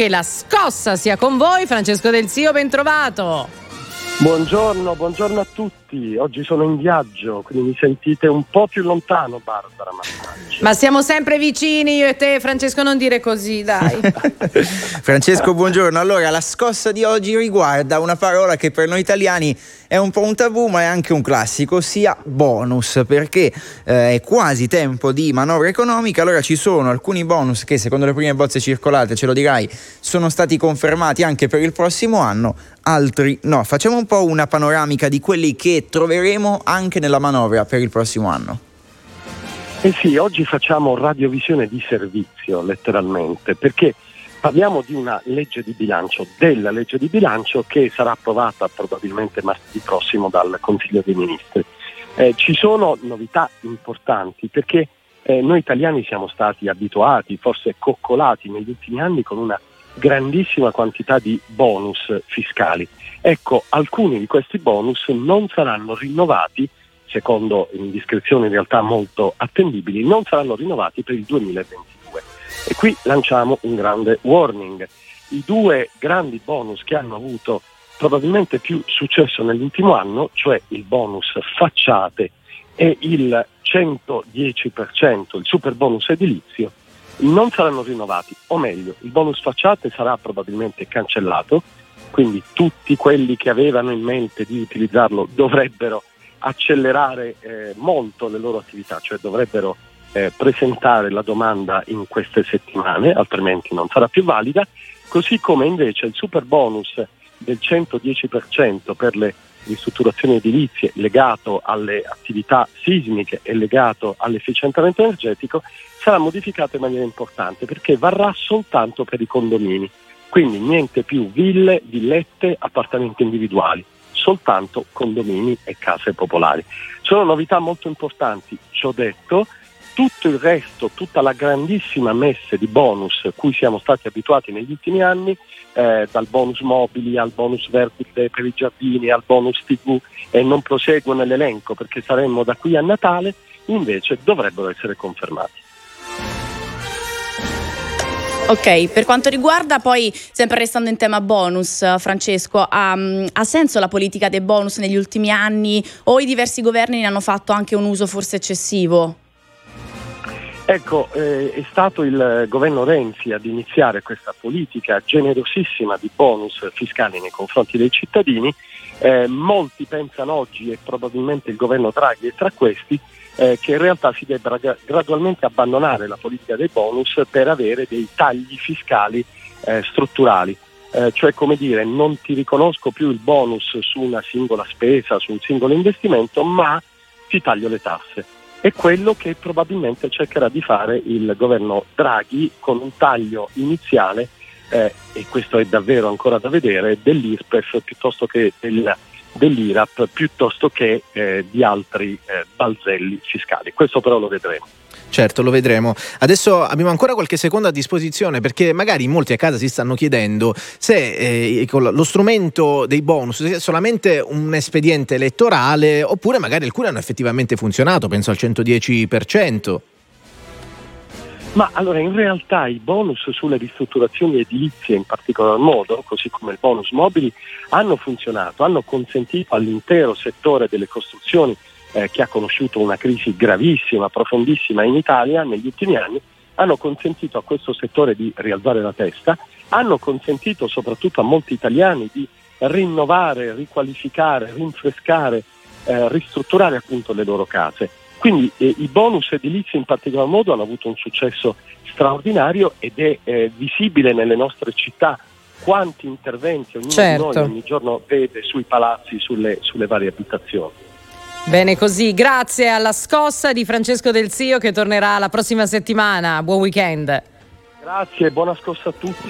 che la scossa sia con voi. Francesco Del Zio, ben trovato. Buongiorno, buongiorno a tutti. Oggi sono in viaggio, quindi mi sentite un po' più lontano, Barbara. Mannaggia. Ma siamo sempre vicini io e te, Francesco, non dire così, dai. Francesco, buongiorno. Allora, la scossa di oggi riguarda una parola che per noi italiani è un po' un tabù, ma è anche un classico, ossia bonus, perché eh, è quasi tempo di manovra economica. Allora ci sono alcuni bonus che, secondo le prime bozze circolate, ce lo dirai, sono stati confermati anche per il prossimo anno, altri no. Facciamo un po' una panoramica di quelli che troveremo anche nella manovra per il prossimo anno. Eh sì, oggi facciamo radiovisione di servizio, letteralmente, perché parliamo di una legge di bilancio, della legge di bilancio che sarà approvata probabilmente martedì prossimo dal Consiglio dei Ministri. Eh, ci sono novità importanti perché eh, noi italiani siamo stati abituati, forse coccolati negli ultimi anni con una grandissima quantità di bonus fiscali. Ecco, alcuni di questi bonus non saranno rinnovati secondo indiscrezioni in realtà molto attendibili, non saranno rinnovati per il 2022. E qui lanciamo un grande warning. I due grandi bonus che hanno avuto probabilmente più successo nell'ultimo anno, cioè il bonus facciate e il 110%, il super bonus edilizio, non saranno rinnovati, o meglio, il bonus facciate sarà probabilmente cancellato, quindi tutti quelli che avevano in mente di utilizzarlo dovrebbero accelerare eh, molto le loro attività, cioè dovrebbero eh, presentare la domanda in queste settimane, altrimenti non sarà più valida, così come invece il super bonus del 110% per le ristrutturazioni edilizie legato alle attività sismiche e legato all'efficientamento energetico sarà modificato in maniera importante perché varrà soltanto per i condomini, quindi niente più ville, villette, appartamenti individuali soltanto condomini e case popolari. Sono novità molto importanti, ci ho detto, tutto il resto, tutta la grandissima messe di bonus cui siamo stati abituati negli ultimi anni, eh, dal bonus mobili al bonus verdite per i giardini al bonus tv e non proseguo nell'elenco perché saremmo da qui a Natale, invece dovrebbero essere confermati. Ok, per quanto riguarda poi, sempre restando in tema bonus, Francesco, ha, ha, senso la politica dei bonus negli ultimi anni o i diversi governi ne hanno fatto anche un uso forse eccessivo? Ecco, eh, è stato il governo Renzi ad iniziare questa politica generosissima di bonus fiscali nei confronti dei cittadini. Eh, molti pensano oggi, e probabilmente il governo Draghi è tra questi, eh, che in realtà si debba gra- gradualmente abbandonare la politica dei bonus per avere dei tagli fiscali eh, strutturali. Eh, cioè come dire non ti riconosco più il bonus su una singola spesa, su un singolo investimento, ma ti taglio le tasse. È quello che probabilmente cercherà di fare il governo Draghi con un taglio iniziale, eh, e questo è davvero ancora da vedere, dell'IRPEF piuttosto che del, dell'IRAP piuttosto che eh, di altri eh, balzelli fiscali. Questo però lo vedremo. Certo, lo vedremo. Adesso abbiamo ancora qualche secondo a disposizione perché magari molti a casa si stanno chiedendo se eh, lo strumento dei bonus sia solamente un espediente elettorale oppure magari alcuni hanno effettivamente funzionato, penso al 110%. Ma allora in realtà i bonus sulle ristrutturazioni edilizie in particolar modo, così come il bonus mobili, hanno funzionato, hanno consentito all'intero settore delle costruzioni eh, che ha conosciuto una crisi gravissima, profondissima in Italia negli ultimi anni, hanno consentito a questo settore di rialzare la testa, hanno consentito soprattutto a molti italiani di rinnovare, riqualificare, rinfrescare, eh, ristrutturare appunto le loro case. Quindi eh, i bonus edilizi in particolar modo hanno avuto un successo straordinario ed è eh, visibile nelle nostre città quanti interventi ognuno certo. di noi ogni giorno vede sui palazzi, sulle, sulle varie abitazioni. Bene così, grazie alla scossa di Francesco Del Zio che tornerà la prossima settimana. Buon weekend. Grazie, buona scossa a tutti.